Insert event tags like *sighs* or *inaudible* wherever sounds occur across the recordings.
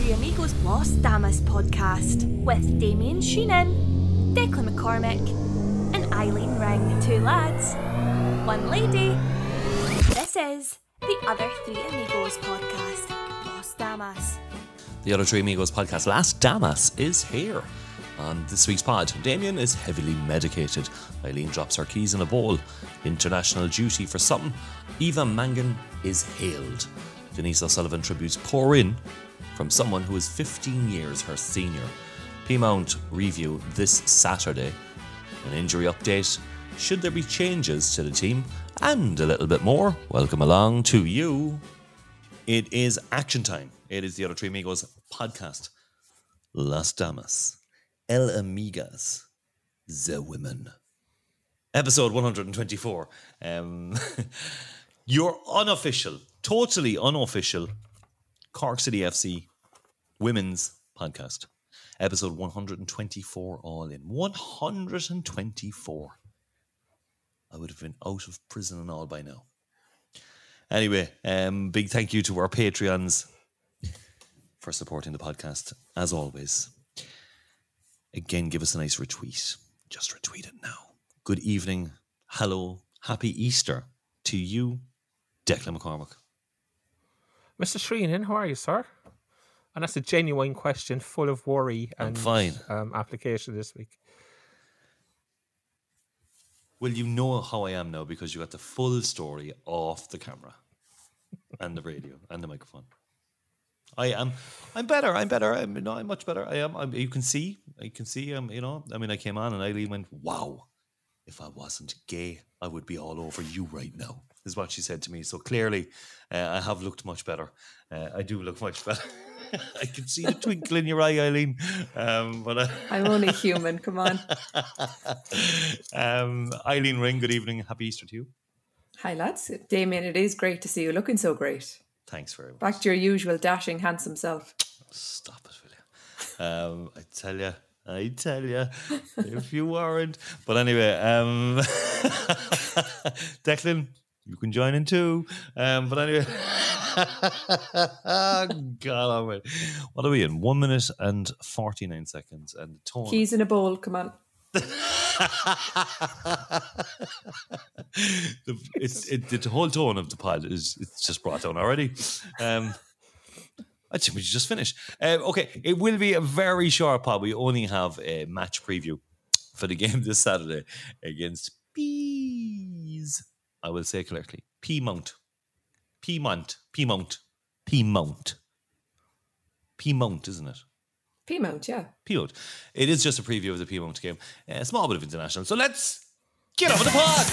Three Amigos Los Damas podcast with Damien Sheenan, Declan McCormick, and Eileen Ring, two lads, one lady. This is the Other Three Amigos podcast, Los Damas. The Other Three Amigos podcast, Las Damas, is here. On this week's pod, Damien is heavily medicated. Eileen drops her keys in a bowl. International duty for something. Eva Mangan is hailed. Denise O'Sullivan tributes pour in from someone who is 15 years her senior. Peamount review this Saturday. An injury update. Should there be changes to the team? And a little bit more. Welcome along to you. It is action time. It is the Other Three Amigos podcast. Las Damas. El Amigas. The Women. Episode 124. Um, *laughs* your unofficial, totally unofficial Cork City FC women's podcast. Episode 124 all in. 124. I would have been out of prison and all by now. Anyway, um, big thank you to our Patreons for supporting the podcast, as always. Again, give us a nice retweet. Just retweet it now. Good evening, hello, happy Easter to you, Declan McCormick. Mr. Shreenan, how are you, sir? And that's a genuine question, full of worry I'm and fine. Um, application this week. Well, you know how I am now because you got the full story off the camera and the radio and the microphone. I am. I'm better. I'm better. I'm no. I'm much better. I am. I'm, you can see. You can see. Um. You know. I mean, I came on and Eileen went, "Wow, if I wasn't gay, I would be all over you right now." Is what she said to me. So clearly, uh, I have looked much better. Uh, I do look much better. *laughs* *laughs* I can see the twinkle in your eye, Eileen. Um, but uh, *laughs* I'm only human. Come on. *laughs* um, Eileen Ring. Good evening. Happy Easter to you. Hi, lads. Damien, it is great to see you looking so great. Thanks very much. Back to your usual dashing, handsome self. Stop it, will you? Um, I tell you, I tell you, if you weren't. But anyway, um, Declan, you can join in too. Um, but anyway, *laughs* God almighty. What are we in? One minute and 49 seconds. And the tone. Keys in a bowl. Come on. *laughs* the, it's, it, the whole tone of the pod is it's just brought down already. Um, I think we should just finish. Uh, okay, it will be a very short pod. We only have a match preview for the game this Saturday against Peas. I will say correctly. Peamount. Peamount. Peamount. Peamount. Peamount, isn't it? Peamount, yeah. Peamount. It is just a preview of the Peamount game. A small bit of international. So let's get over the pod.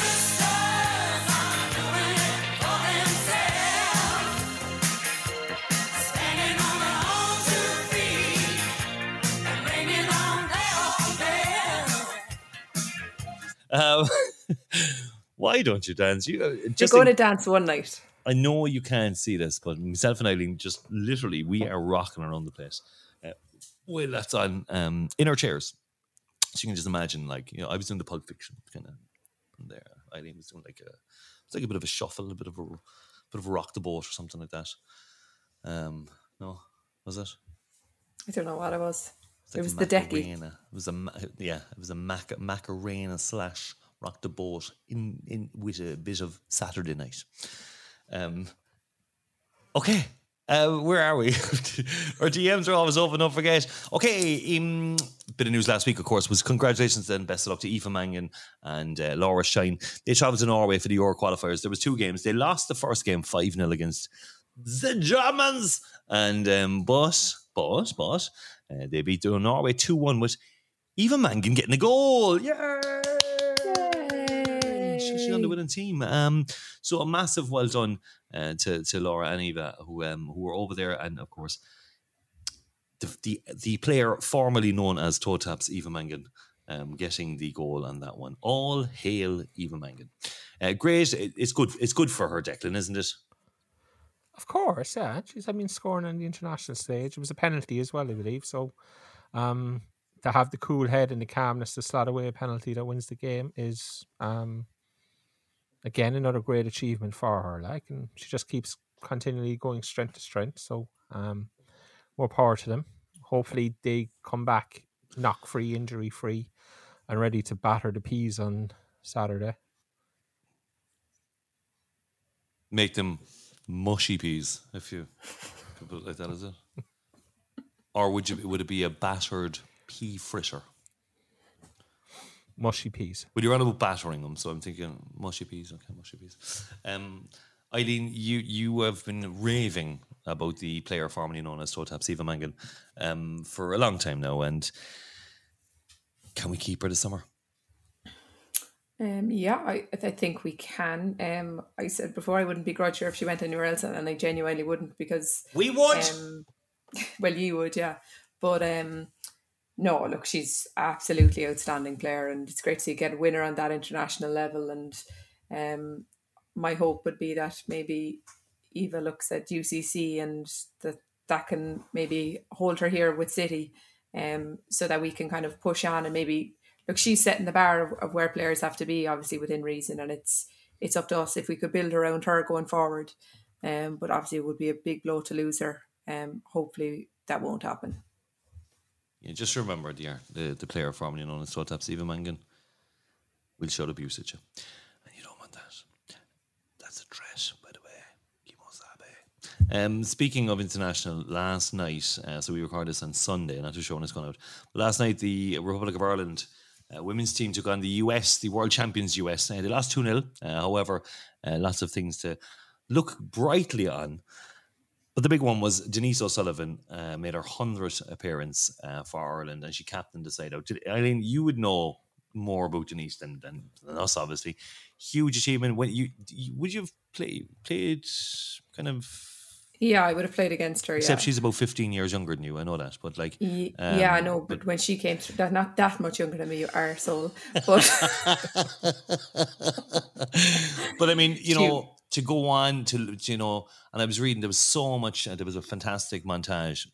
Um, *laughs* why don't you dance? You uh, You're just going in- to dance one night. I know you can't see this, but myself and Eileen just literally we are rocking around the place. Uh, well, that's on um, in our chairs, so you can just imagine, like you know, I was doing the Pulp Fiction kind of there. Eileen was doing like a it's like a bit of a shuffle, a bit of a bit of a rock the boat or something like that. Um, no, was it? I don't know what it was. It like was the decky. It was a yeah. It was a mac- Macarena slash rock the boat in in with a bit of Saturday night. Um. Okay. Uh, where are we? *laughs* Our DMs are always open. Don't forget. Okay. Um, bit of news last week, of course, was congratulations and best of luck to Eva Mangan and uh, Laura Shine. They travelled to Norway for the Euro qualifiers. There was two games. They lost the first game five 0 against the Germans, and um, but but but uh, they beat Norway two one with Eva Mangan getting a goal. Yay! She's on the winning team. Um, so a massive well done uh, to to Laura and Eva who um who were over there, and of course the the, the player formerly known as Toe Taps Eva Mangan. Um, getting the goal on that one. All hail Eva Mangan. Uh, great. It- It's good. It's good for her, Declan, isn't it? Of course, yeah. She's, I mean, scoring on the international stage. It was a penalty as well, I believe. So um, to have the cool head and the calmness to slot away a penalty that wins the game is, um, again, another great achievement for her. Like, and she just keeps continually going strength to strength. So um, more power to them. Hopefully, they come back knock free, injury free, and ready to batter the peas on Saturday. Make them mushy peas, if you could put it like that, is it? *laughs* Or would you would it be a battered pea fritter? Mushy peas. Well, you're on about battering them, so I'm thinking mushy peas. Okay, mushy peas. Um, Eileen, you you have been raving about the player formerly known as Toe Taps Eva Mangan um, for a long time now, and can we keep her this summer? Um, yeah, I, I think we can. Um, I said before I wouldn't begrudge her if she went anywhere else, and I genuinely wouldn't because we would. Um, *laughs* well, you would, yeah. But um, no, look, she's absolutely outstanding player, and it's great to get a winner on that international level. And um, my hope would be that maybe Eva looks at UCC and that that can maybe hold her here with City, um, so that we can kind of push on and maybe look. She's setting the bar of, of where players have to be, obviously within reason, and it's it's up to us if we could build around her going forward. Um, but obviously, it would be a big blow to lose her. Um, hopefully, that won't happen. Yeah, just remember, dear, the, the player formerly known as Taps Eva Mangan will show abuse at you. And you don't want that. That's a threat, by the way. Um, speaking of international, last night, uh, so we recorded this on Sunday, not too sure when it's going out. But last night, the Republic of Ireland uh, women's team took on the US, the world champions US. Uh, they lost 2 0. Uh, however, uh, lots of things to look brightly on. But the big one was Denise O'Sullivan uh, made her 100th appearance uh, for Ireland and she captained the side out. Eileen, you would know more about Denise than, than, than us, obviously. Huge achievement. When you Would you have play, played kind of. Yeah, I would have played against her. Except yeah. she's about 15 years younger than you. I know that. But like. um, yeah, I know. But, but, when she came through, not that much younger than me, you arsehole. But. *laughs* but I mean, you know to go on to you know, and I was reading there was so much. Uh, there was a fantastic montage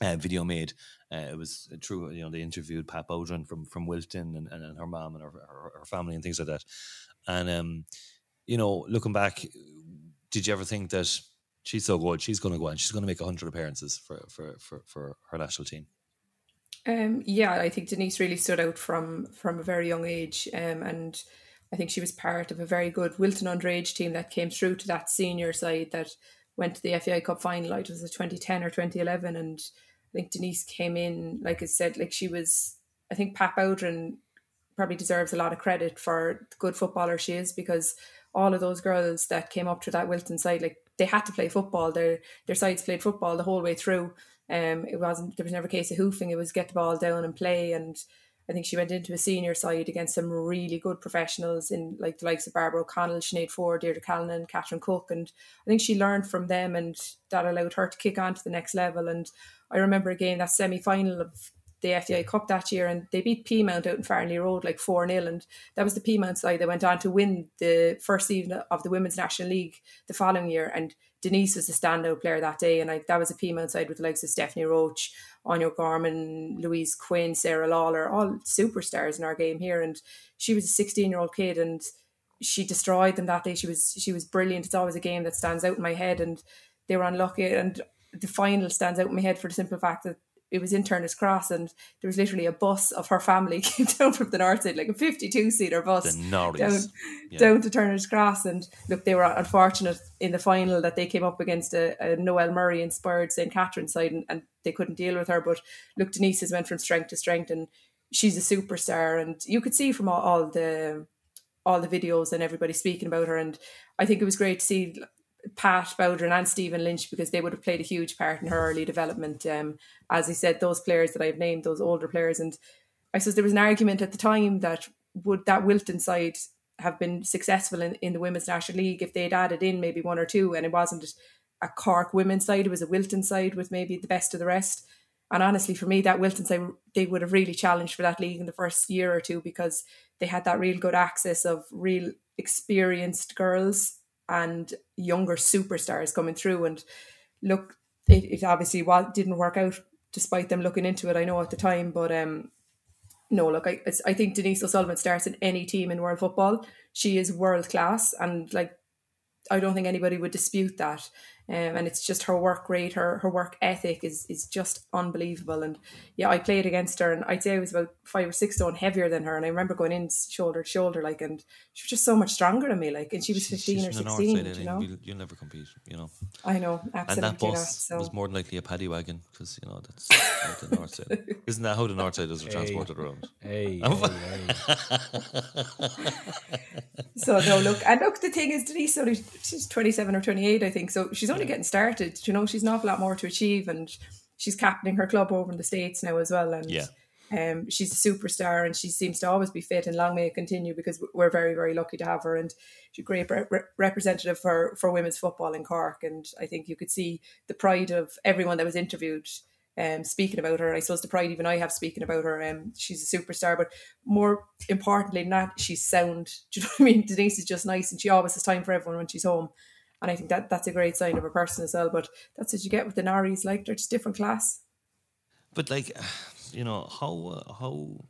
uh, video made. Uh, it was true. You know, they interviewed Pat Bowdren from from Wilton and, and, and her mom and her, her, her family and things like that. And um, you know, looking back, did you ever think that she's so good? She's going to go on. She's going to make hundred appearances for, for for for her national team. Um, yeah, I think Denise really stood out from from a very young age, um, and I think she was part of a very good Wilton underage team that came through to that senior side that went to the FAI Cup final. It was a 2010 or 2011, and I think Denise came in, like I said, like she was. I think Pat Bowdren probably deserves a lot of credit for the good footballer she is because all of those girls that came up to that Wilton side, like they had to play football. Their their sides played football the whole way through. Um, it wasn't there was never a case of hoofing. It was get the ball down and play and I think she went into a senior side against some really good professionals in like the likes of Barbara O'Connell, Sinead Ford, Deirdre Callanan, Catherine Cook. And I think she learned from them and that allowed her to kick on to the next level. And I remember again that semi final of the FAI Cup that year and they beat Peamount out in Farnley Road like 4 0. And that was the Peamount side that went on to win the first season of the Women's National League the following year. And Denise was the standout player that day. And I, that was a Peamount side with the likes of Stephanie Roche, Áine Gorman, Louise Quinn, Sarah Lawler, all superstars in our game here. And she was a 16 year old kid and she destroyed them that day. She was she was brilliant. It's always a game that stands out in my head and they were unlucky and the final stands out in my head for the simple fact that it was in Turner's Cross and there was literally a bus of her family *laughs* came down from the north side, like a 52 seater bus down, yeah. down to Turner's Cross. And look, they were unfortunate in the final that they came up against a, a Noelle Murray inspired St. Catherine's side and, and, they couldn't deal with her. But look, Denise has went from strength to strength and she's a superstar. And you could see from all, all the all the videos and everybody speaking about her. And I think it was great to see Pat Bowdren and Stephen Lynch because they would have played a huge part in her early development. Um, as I said, those players that I've named, those older players, and I suppose there was an argument at the time that would that Wilton side have been successful in, in the women's national league if they'd added in maybe one or two, and it wasn't a Cork women's side, it was a Wilton side with maybe the best of the rest. And honestly, for me, that Wilton side they would have really challenged for that league in the first year or two because they had that real good access of real experienced girls and younger superstars coming through. And look, it, it obviously didn't work out despite them looking into it. I know at the time, but um, no, look, I I think Denise O'Sullivan starts in any team in world football. She is world class, and like I don't think anybody would dispute that. Um, and it's just her work rate, her her work ethic is is just unbelievable. And yeah, I played against her, and I'd say I was about five or six stone heavier than her. And I remember going in shoulder to shoulder, like, and she was just so much stronger than me, like, and she was fifteen She's or from the north sixteen. side, You know, You'll, you'll never compete, you know. I know absolutely. And that bus not. So was more than likely a paddy wagon because, you know, that's *laughs* how the north side. Isn't that how the north siders are transported around? Hey, *laughs* hey, hey. *laughs* So no, look, and look, the thing is, Denise only she's twenty seven or twenty eight, I think. So she's only getting started. You know, she's an awful lot more to achieve, and she's captaining her club over in the states now as well. And Yeah. um, she's a superstar, and she seems to always be fit. And long may it continue because we're very, very lucky to have her. And she's a great re- re- representative for for women's football in Cork. And I think you could see the pride of everyone that was interviewed. Um, speaking about her, I suppose the pride even I have speaking about her. Um, she's a superstar, but more importantly, than that she's sound. *laughs* Do you know what I mean? Denise is just nice, and she always has time for everyone when she's home. And I think that that's a great sign of a person as well. But that's what you get with the Naris, like they're just different class. But like, you know how uh, how,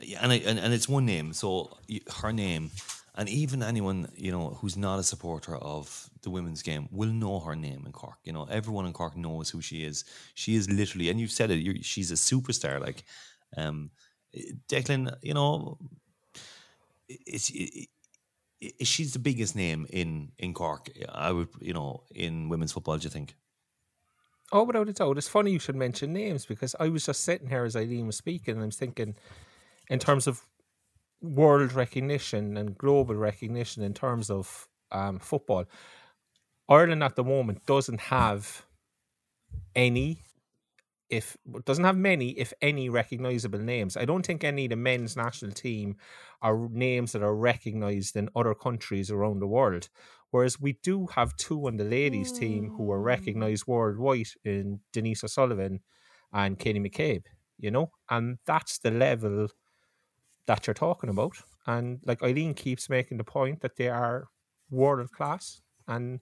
yeah, and, I, and and it's one name. So her name, and even anyone you know who's not a supporter of the women's game will know her name in Cork. You know, everyone in Cork knows who she is. She is literally, and you've said it. She's a superstar. Like, um, Declan. You know, it's. It, it, she's the biggest name in in Cork. I would, you know, in women's football. Do you think? Oh, without a doubt. It's funny you should mention names because I was just sitting here as Eileen was speaking and I was thinking, in terms of world recognition and global recognition in terms of um, football, Ireland at the moment doesn't have any, if doesn't have many, if any, recognizable names. I don't think any of the men's national team are names that are recognized in other countries around the world. Whereas we do have two on the ladies' team who are mm. recognized worldwide in Denise O'Sullivan and Katie McCabe, you know, and that's the level that you're talking about. And like Eileen keeps making the point that they are world class. And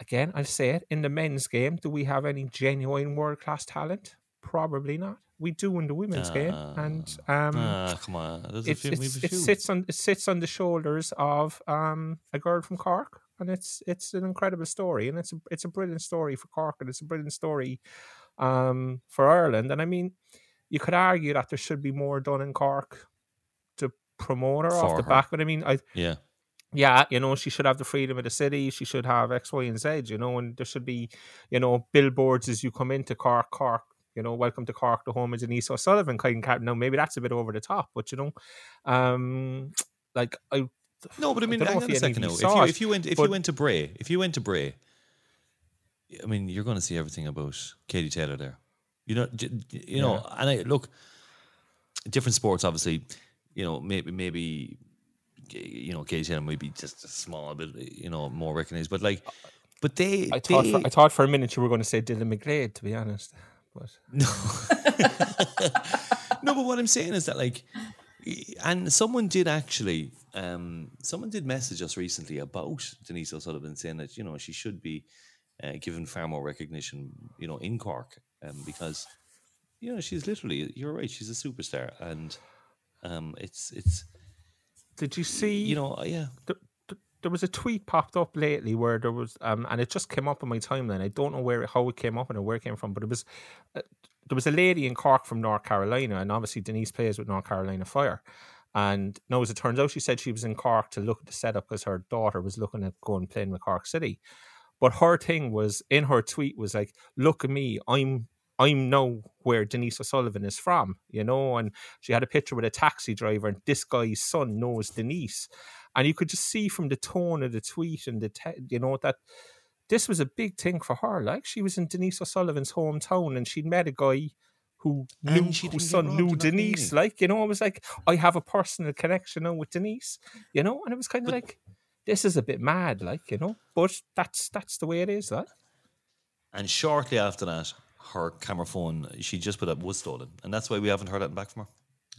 again, I'll say it in the men's game, do we have any genuine world class talent? Probably not. We do in the women's game, and um, Ah, come on. There's a it's, few, it's, we've a it sits on it sits on the shoulders of um, a girl from Cork, and it's it's an incredible story, and it's a it's a brilliant story for Cork, and it's a brilliant story um, for Ireland. And I mean, you could argue that there should be more done in Cork to promote her off the her. back, but I mean, I Yeah. Yeah, you know, she should have the freedom of the city. She should have X, Y, and Z, you know, and there should be, you know, billboards as you come into Cork, Cork, you know, welcome to Cork, the home of Denise O'Sullivan kind of Now, maybe that's a bit over the top, but you know, um, *tsk* like I, No, but I mean, know hang if on a second. If you if you went, if but- you went to Bray, if you went to Bray, I mean, you're going to see everything about Katie Taylor there. You know, you know, and I look, different sports, obviously. You know, maybe maybe, you know, Katie Taylor might be just a small bit, you know, more recognized, but like, but they, I thought, they, for, I thought for a minute you were going to say Dylan McGlade, to be honest, but *laughs* No. *laughs* no, but what I'm saying is that like and someone did actually um someone did message us recently about Denise O'Sullivan saying that, you know, she should be uh, given far more recognition, you know, in Cork. Um, because you know, she's literally you're right, she's a superstar and um it's it's did you see? you know, yeah. th- th- there was a tweet popped up lately where there was um and it just came up on my timeline. I don't know where how it came up and where it came from, but it was uh, there was a lady in Cork from North Carolina, and obviously Denise plays with North Carolina Fire. And now, as it turns out, she said she was in Cork to look at the setup because her daughter was looking at going playing with Cork City. But her thing was in her tweet was like, "Look at me, I'm I'm know where Denise O'Sullivan is from, you know." And she had a picture with a taxi driver, and this guy's son knows Denise, and you could just see from the tone of the tweet and the te- you know that this was a big thing for her. Like she was in Denise O'Sullivan's hometown, and she'd met a guy who And knew whose son knew Denise. Like you know, it was like I have a personal connection now with Denise, you know, and it was kind of But- like this is a bit mad, like you know, but that's that's the way it is, like. And shortly after that, her camera phone she just put up was stolen. And that's why we haven't heard that back from her.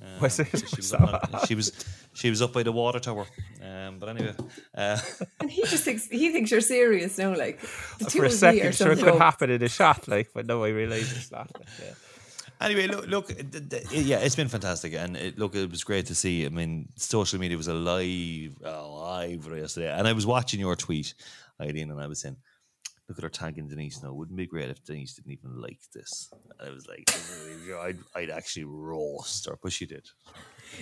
Um, *laughs* Was it? She was, *laughs* up on- she was she was up by the water tower. Um, but anyway, uh, *laughs* And he just thinks he thinks you're serious now, like the For a of me second, sure it could happen in a shot, like, but no, I realise it's not. Like, yeah. anyway, look, look, th- th- yeah, it's been fantastic, and it, look, it was great to see. I mean, social media was alive, alive yesterday, and I was watching your tweet, Eileen, and I was saying, look at her tagging Denise now. Wouldn't be great if Denise didn't even like this. And I was like, I'd, I'd actually roast her, but she did.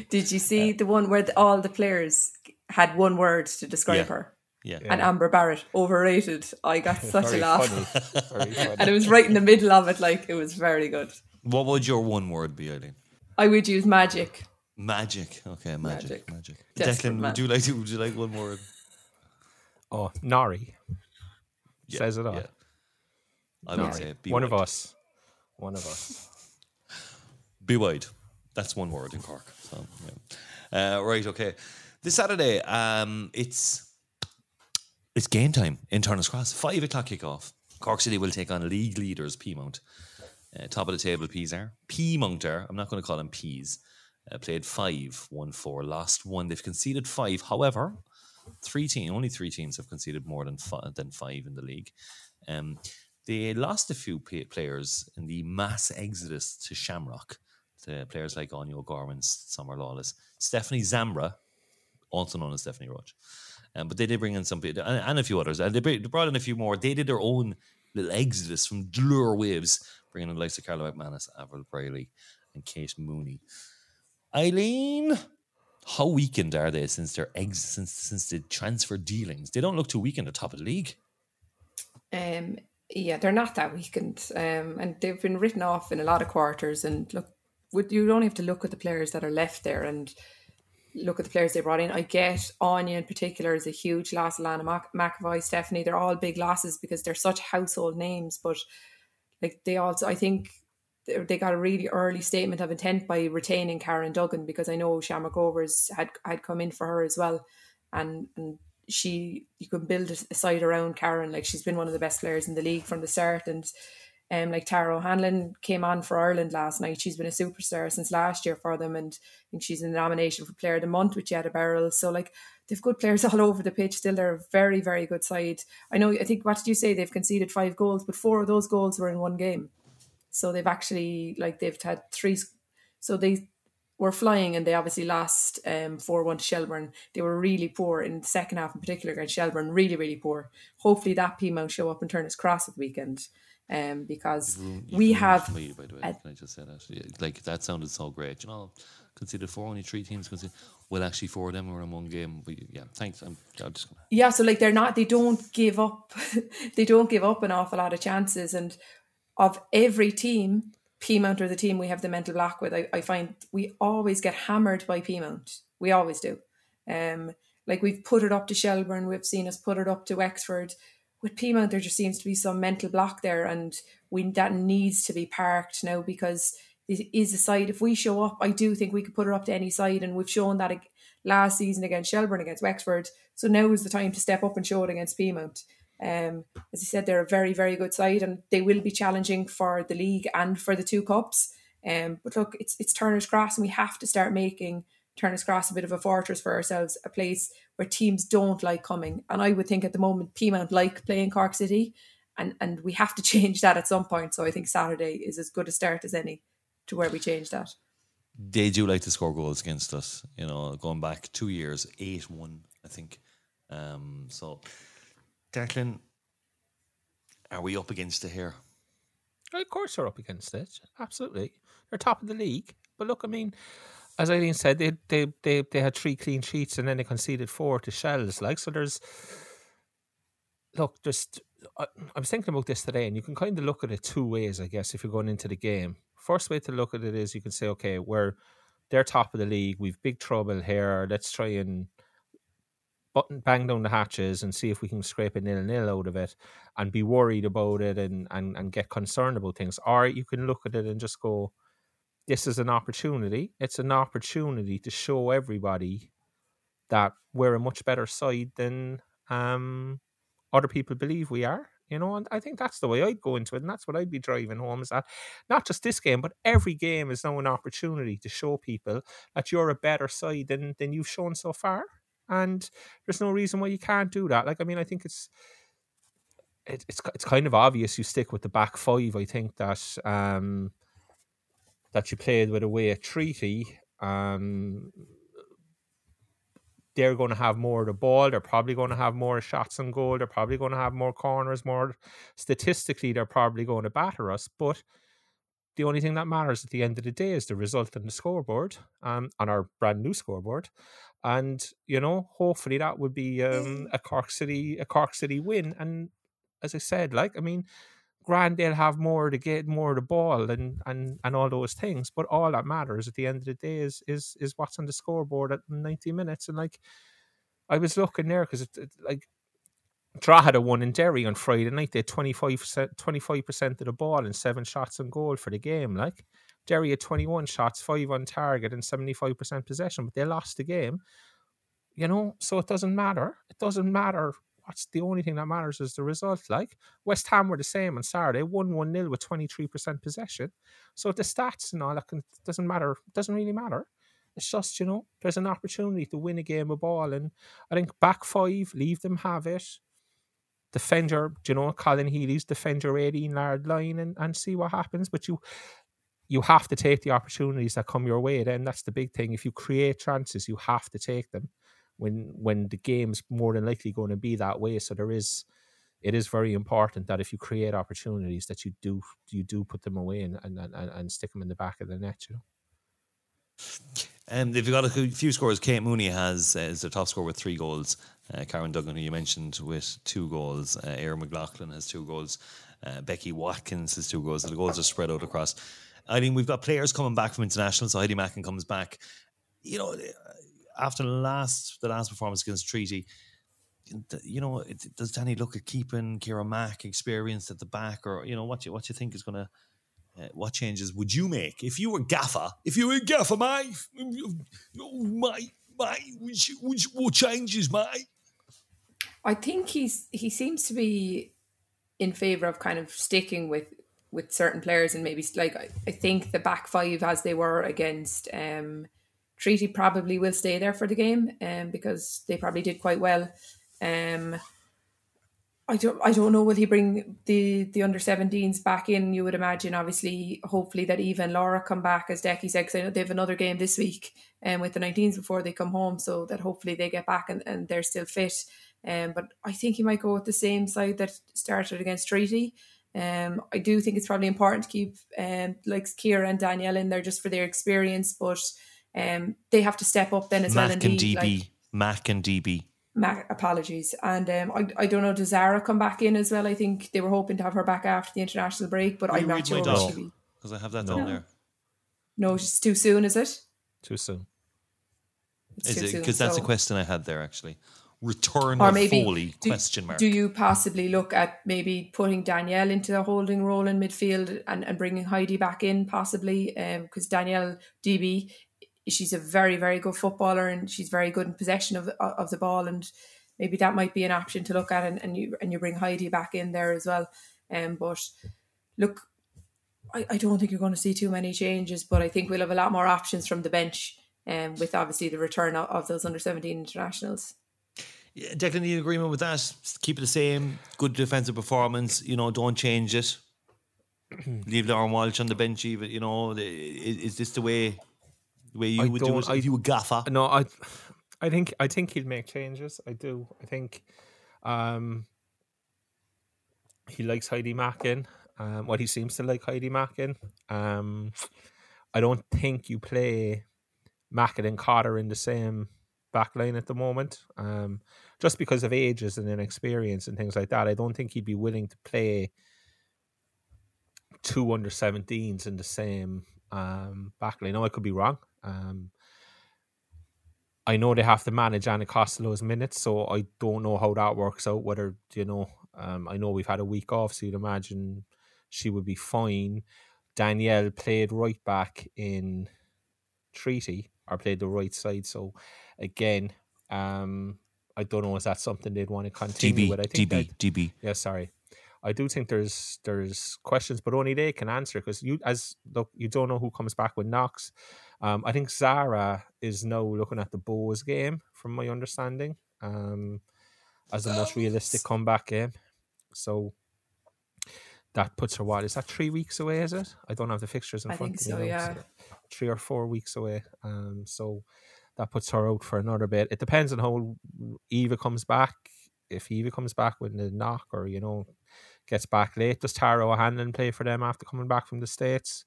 Did you see the one where the, all the players had one word to describe Yeah. her? Yeah. And Amber Barrett, overrated. I got *laughs* such a laugh. funny. Very funny. And it was right in the middle of it, like it was very good. What would your one word be, Eileen? I would use magic. Magic. Okay, magic. Magic. Magic. Declan, would you like to, would you like one word? Oh, Nari Yeah, says it all. yeah. I would say be one of us. One of us. *laughs* Be wide. That's one word in Cork. So, yeah. uh, right, okay. This Saturday, um, it's it's game time in Turner's Cross. Five o'clock kickoff. Cork City will take on league leaders Peamount. Uh, top of the table, Peas are. Peamount are. I'm not going to call them Peas. Uh, played five, won four, lost one. They've conceded five. However, three team, only three teams have conceded more than five, than five in the league. Um, they lost a few pa- players in the mass exodus to Shamrock. To players like Áine O'Gorman, Summer Lawless, Stephanie Zambra, also known as Stephanie Roche. Um, but they did bring in some people and, and a few others. And they, brought in a few more. They did their own little exodus from DLR Waves, bringing in the likes of Carla McManus, Avril Brayley, and Kate Mooney. Eileen, how weakened are they since their ex since since the transfer dealings? They don't look too weakened at the top of the league. Um, yeah, they're not that weakened, um, and they've been written off in a lot of quarters. And look, would you only have to look at the players that are left there and look at the players they brought in. I get Áine in particular is a huge loss. Lana Mac- McAvoy, Stephanie, they're all big losses because they're such household names. But like they also, I think they got a really early statement of intent by retaining Karen Duggan because I know Shamrock Rovers had had come in for her as well, and and she you can build a side around Karen like she's been one of the best players in the league from the start and. Um, like Tara O'Hanlon came on for Ireland last night. She's been a superstar since last year for them, and I think she's in the nomination for Player of the Month with Jetta Berrill. So like they've good players *laughs* all over the pitch. Still, they're a very very good side. I know. I think what did you say? They've conceded five goals, but four of those goals were in one game. So they've actually like they've had three. So they were flying, and they obviously lost um four one to Shelburne. They were really poor in the second half, in particular against Shelburne. Really really poor. Hopefully that Peamount show up and Turner's Cross at the weekend. Um, because You've we ruined have me, by the way. a- Can I just say that? Yeah, Like that sounded so great. You know, consider four, only three teams considered. Well, actually, four of them were in one game. But yeah, thanks. I'm, I'm just gonna. yeah so like they're not they don't give up *laughs* they don't give up an awful lot of chances and of every team Peamount are the team we have the mental block with. I, I find we always get hammered by Peamount we always do. Um like we've put it up to Shelburne. We've seen us put it up to Wexford. With Peamount there just seems to be some mental block there and we that needs to be parked now because it is a side. If we show up I do think we could put it up to any side and we've shown that last season against Shelburne against Wexford. So now is the time to step up and show it against Peamount um, as I said, they're a very, very good side, and they will be challenging for the league and for the two cups. Um, but look, it's it's Turner's Cross and we have to start making Turner's Cross a bit of a fortress for ourselves, a place where teams don't like coming. And I would think at the moment Peamount like playing Cork City, and and we have to *laughs* change that at some point. So I think Saturday is as good a start as any to where we change that. They do like to score goals against us. You know, going back two years, eight one, I think. Um, so, Declan, are we up against it here? Of course, they're up against it. Absolutely, they're top of the league. But look, I mean, as Eileen said, they they they, they had three clean sheets and then they conceded four to Shells. Like so, there's look. Just I, I was thinking about this today, and you can kind of look at it two ways, I guess, if you're going into the game. First way to look at it is you can say, okay, we're they're top of the league. We've big trouble here. Let's try and button bang down the hatches and see if we can scrape a nil nil out of it and be worried about it and, and, and get concerned about things. Or you can look at it and just go, this is an opportunity. It's an opportunity to show everybody that we're a much better side than um, other people believe we are. You know, and I think that's the way I'd go into it, and that's what I'd be driving home is that not just this game, but every game is now an opportunity to show people that you're a better side than than you've shown so far. And there's no reason why you can't do that. Like, I mean, I think it's it, it's it's kind of obvious you stick with the back five. I think that um, that you played with away at Treaty. Um, they're going to have more of the ball. They're probably going to have more shots on goal. They're probably going to have more corners. More statistically, they're probably going to batter us. But the only thing that matters at the end of the day is the result on the scoreboard, um, on our brand new scoreboard, and you know, hopefully that would be um, a Cork City a Cork City win. And as I said, like I mean, grand they'll have more to get more of the ball and and and all those things, but all that matters at the end of the day is is is what's on the scoreboard at ninety minutes. And like I was looking there because it, it, like Drogheda a one in Derry on Friday night. They had 25%, 25% of the ball and seven shots on goal for the game. Like Derry had 21 shots, five on target, and 75% possession, but they lost the game. You know, so it doesn't matter. It doesn't matter. What's the only thing that matters is the result. Like West Ham were the same on Saturday, 1 1 0 with 23% possession. So the stats and all that can, doesn't matter. Doesn't really matter. It's just, you know, there's an opportunity to win a game of ball. And I think back five, leave them have it defend your, you know, Colin Healy's defend your 18 yard line and, and see what happens. But you you have to take the opportunities that come your way. Then that's the big thing. If you create chances, you have to take them when when the game's more than likely going to be that way. So there is it is very important that if you create opportunities that you do you do put them away and and, and, and stick them in the back of the net, you know. And um, they've got a few scores. Kate Mooney has uh, is the top scorer with three goals. Uh, Karen Duggan, who you mentioned, with two goals. Uh, Erin McLaughlin has two goals. Uh, Becky Watkins has two goals. The goals are spread out across. I mean, we've got players coming back from international. So Heidi Macken comes back. You know, after the last the last performance against Treaty, you know, does Danny look at keeping Kira Mack experienced at the back, or you know, what you what you think is going to uh, what changes would you make if you were gaffer? If you were gaffer, my my my, which, which, what changes, mate? I think he's he seems to be in favor of kind of sticking with with certain players and maybe like I, I think the back five as they were against um Treaty probably will stay there for the game um because they probably did quite well. Um I don't I don't know will he bring the the under 17s back in? You would imagine obviously hopefully that Eva and Laura come back as Decky said because I know they have another game this week um, with the 19s before they come home so that hopefully they get back and, and they're still fit. Um, but I think he might go with the same side that started against Treaty um, I do think it's probably important to keep um, like Kira and Danielle in there just for their experience but um, they have to step up then as Mac well and DB like, Mac and DB Mac, apologies. And um, I, I don't know, does Zara come back in as well? I think they were hoping to have her back after the international break, but Will I'm not sure. Because I have that no. down there. No, it's too soon, is it? Too soon. It's is it? Because that's so. a question I had there actually. Return or maybe Foley? Do, question mark. Do you possibly look at maybe putting Danielle into a holding role in midfield and, and bringing Heidi back in possibly? Because um, Danielle DB she's a very very good footballer and she's very good in possession of of the ball and maybe that might be an option to look at and, and you and you bring Heidi back in there as well. Um, but look, I, I don't think you're going to see too many changes, but I think we'll have a lot more options from the bench um, with obviously the return of, of those under 17 internationals. Declan, the agreement with that? Keep it the same. Good defensive performance. You know, don't change it. *clears throat* Leave Lauren Walsh on the bench. Even you know, is, is this the way the way you I would do it I, if you were gaffer. No, I, I think I think he'll make changes. I do. I think, um, he likes Heidi Macken. Um, what he seems to like Heidi Macken. Um, I don't think you play Macken and Carter in the same back line at the moment. Um, just because of ages and inexperience and things like that, I don't think he'd be willing to play two under 17s in the same um, back line. No, I could be wrong. Um, I know they have to manage Anna Costello's minutes, so I don't know how that works out. Whether you know, um, I know we've had a week off, so you'd imagine she would be fine. Danielle played right back in Treaty or played the right side, so again, um, I don't know is that something they'd want to continue DB, with. I think DB, that, DB. Yeah, sorry. I do think there's there's questions, but only they can answer because you as look you don't know who comes back with knocks. Um, I think Zara is now looking at the Bohs game, from my understanding, um, as the most realistic comeback game. So that puts her what is that three weeks away? Is it? I don't have the fixtures in I front of me. So, yeah. three or four weeks away. Um, so that puts her out for another bit. It depends on how Eva comes back. If Eva comes back with the knock, or you know, gets back late, does Tara O'Hanlon play for them after coming back from the states?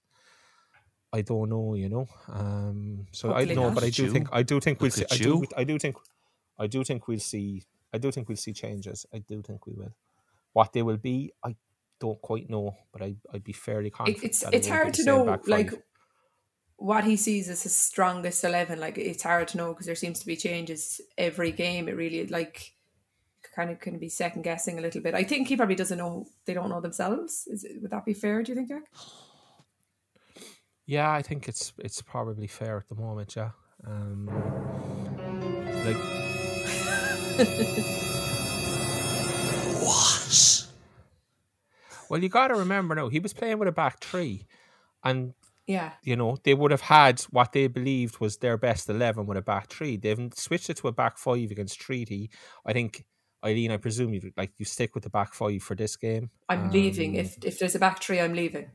I don't know, you know. Um, so Hopefully I know, but I do You. think I do think we'll see. I do. I do think I do think we'll see. I do think we'll see changes. I do think we will. What they will be, I don't quite know, but I I'd be fairly confident. it's that it's hard to know like five. What he sees as his strongest eleven. Like it's hard to know because there seems to be changes every game. It really like kind of can be second guessing a little bit. I think he probably doesn't know. They don't know themselves. Is it, would that be fair? Do you think, Jack? Yeah, I think it's it's probably fair at the moment. Yeah, um, like *laughs* What? well, you got to remember now he was playing with a back three, and Yeah. you know they would have had what they believed was their best eleven with a back three. They've switched it to a back five against Treaty. I think Eileen, I presume you like you stick with the back five for this game. I'm leaving. If if there's a back three, I'm leaving.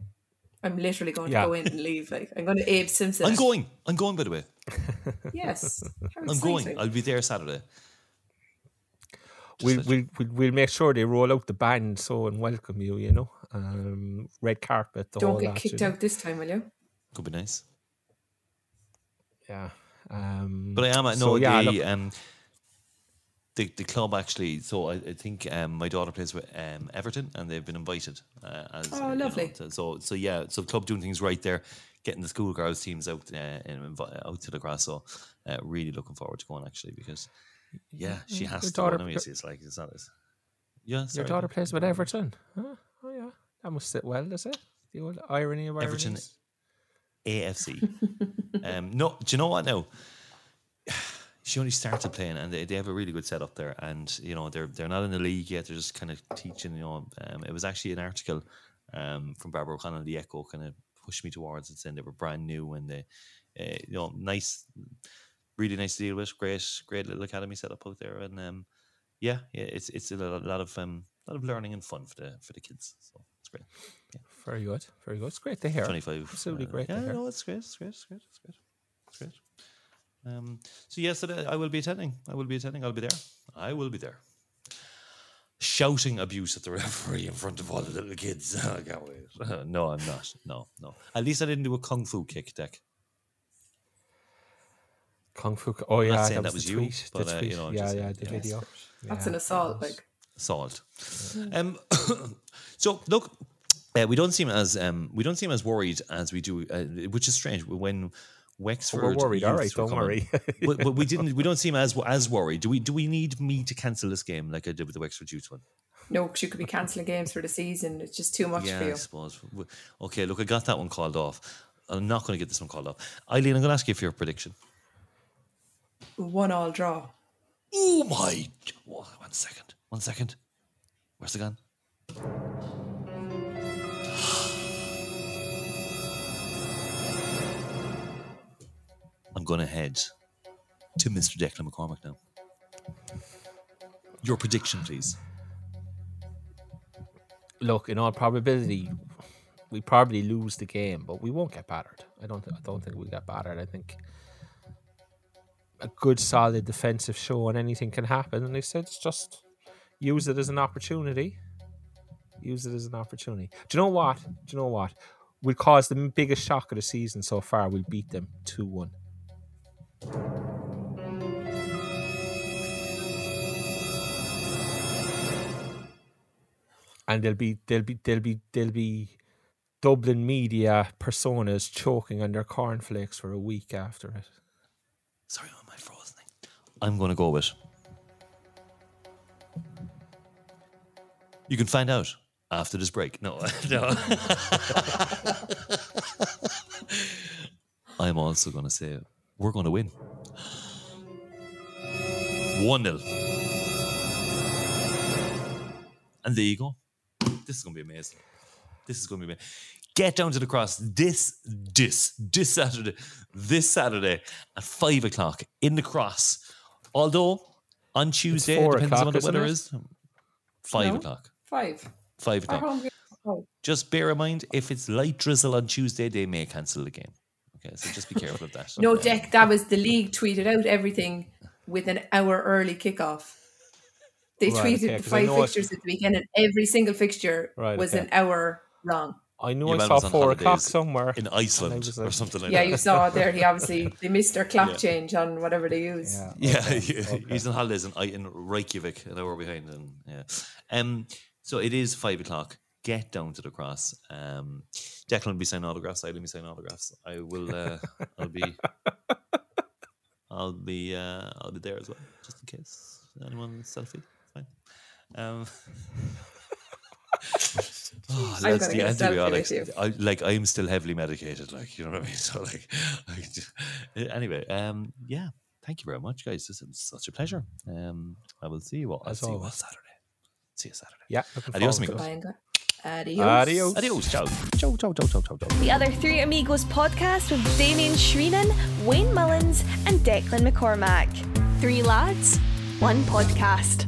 I'm literally going Yeah. to go in and leave. Like I'm going to Abe Simpson. I'm going. I'm going. By the way, *laughs* Yes. I'm going. I'll be there Saturday. We'll, we'll we'll we'll make sure they roll out the band so and welcome you. You know, um, red carpet. The Don't whole get lot, kicked you know. out this time, will you? Could be nice. Yeah. Um, But I am. so, no, yeah, the um, the the club actually. So I, I think um, my daughter plays with um, Everton, and they've been invited. Uh, as, Oh, you know, lovely. so so yeah, so the club doing things right there, getting the schoolgirls teams out uh, and out to the grass. So uh, really looking forward to going actually because yeah, she has Your to. Go. daughter Anyway, pl- it's like it's not. It's, yeah, Your daughter plays with Everton. Huh? Oh yeah, that must sit well, does it? The old irony of Everton- ironies. AFC. um, no, do you know what now? *sighs* She only started playing, and they, they have a really good setup there. And you know they're they're not in the league yet; they're just kind of teaching. You know, um, it was actually an article um, from Barbara O'Connell, the Echo, kind of pushed me towards it, saying they were brand new and they, uh, you know, nice, really nice to deal with. Great, great little academy setup out there, and um, yeah, yeah, it's it's a lot, of um, lot of learning and fun for the for the kids. So it's great. Very good, very good. It's great to hear. 25. Absolutely uh, great to Yeah, hear. no, it's great. It's great. It's great. It's great. It's great. Um, so yes, so I will be attending. I will be attending. I'll be there. I will be there. Shouting abuse at the *laughs* referee in front of all the little kids. *laughs* I can't wait. *laughs* no, I'm not. No, no. At least I didn't do a kung fu kick deck. Kung Fu. Oh yeah, saying that that was, was you, tweet. but, uh, you know, yeah, yeah, uh, the yeah. video. That's Yeah, an assault. Like Salt. Um, *coughs* so look, uh, we don't seem as um, we don't seem as worried as we do, uh, which is strange. When Wexford, Oh, we're worried. All youth right, were don't worry. *laughs* but, but we didn't. We don't seem as as worried. Do we? Do we need me to cancel this game like I did with the Wexford Youth one? no, because you could be cancelling games for the season. It's just too much yeah, for I you. suppose. Okay, look, I got that one called off. I'm not going to get this one called off. Eileen, I'm going to ask you for your prediction. One all draw. Oh my! One second. One second. Where's the gun? *sighs* I'm going to head to Mr. Declan McCormick now. Your prediction, please. Look, in all probability, we probably lose the game, but we won't get battered. I don't. I don't think we'll get battered. I think a good, solid defensive show and anything can happen. And they said it's just use it as an opportunity. Use it as an opportunity. Do you know what? Do you know what? We'll cause the biggest shock of the season so far. We'll beat them two one. and there'll be there'll be there'll be there'll be Dublin media personas choking on their cornflakes for a week after it. Sorry, am I frozen? I'm going to go with. You can find out after this break. No, *laughs* no. *laughs* I'm also going to say we're going to win. 1 0. And there you go. This is going to be amazing. This is going to be amazing. Get down to the cross this, this, this Saturday, this Saturday at five o'clock in the cross. Although on Tuesday, it depends on what the weather isn't. Five No? o'clock. Five. Five Our o'clock. home game. Oh, Just bear in mind, if it's light drizzle on Tuesday, they may cancel the game. Okay, so just be careful of that. *laughs* No, Deck, that was the league tweeted out everything with an hour early kickoff. They Right, tweeted okay, the 'cause I five know it- fixtures at the weekend, and every single fixture Right, was okay. an hour long. I knew Your I saw four o'clock somewhere. in Iceland was or something like Yeah, that. Yeah, you saw it there. He *laughs* obviously they missed their clock Yeah. change on whatever they use. Yeah, Yeah, okay, *laughs* he- okay. he's on holidays in, I- in Reykjavik, an hour behind. And yeah, um, so it is five o'clock. Get down to the cross. Um, Declan will be signing autographs. I'll be signing autographs. I will. Uh, I'll be. *laughs* I'll be. Uh, I'll be there as well, just in case anyone selfie. Fine. Um, *laughs* oh, I'm the antibiotics. I, like I'm still heavily medicated. Like you know what I mean. *laughs* So like, I just- anyway, um, yeah. Thank you very much, guys. This is such a pleasure. Um, I will see you all. I'll see you all. Saturday. See you Saturday. Yeah, looking Adios, forward amigos. it. Bye and go- Adios. Adios. Adios. Ciao. Ciao. Ciao. Ciao. Ciao. Ciao. Ciao. The other Three Amigos podcast with Damien Shreenan, Wayne Mullins, and Declan McCormack. Three lads, one podcast.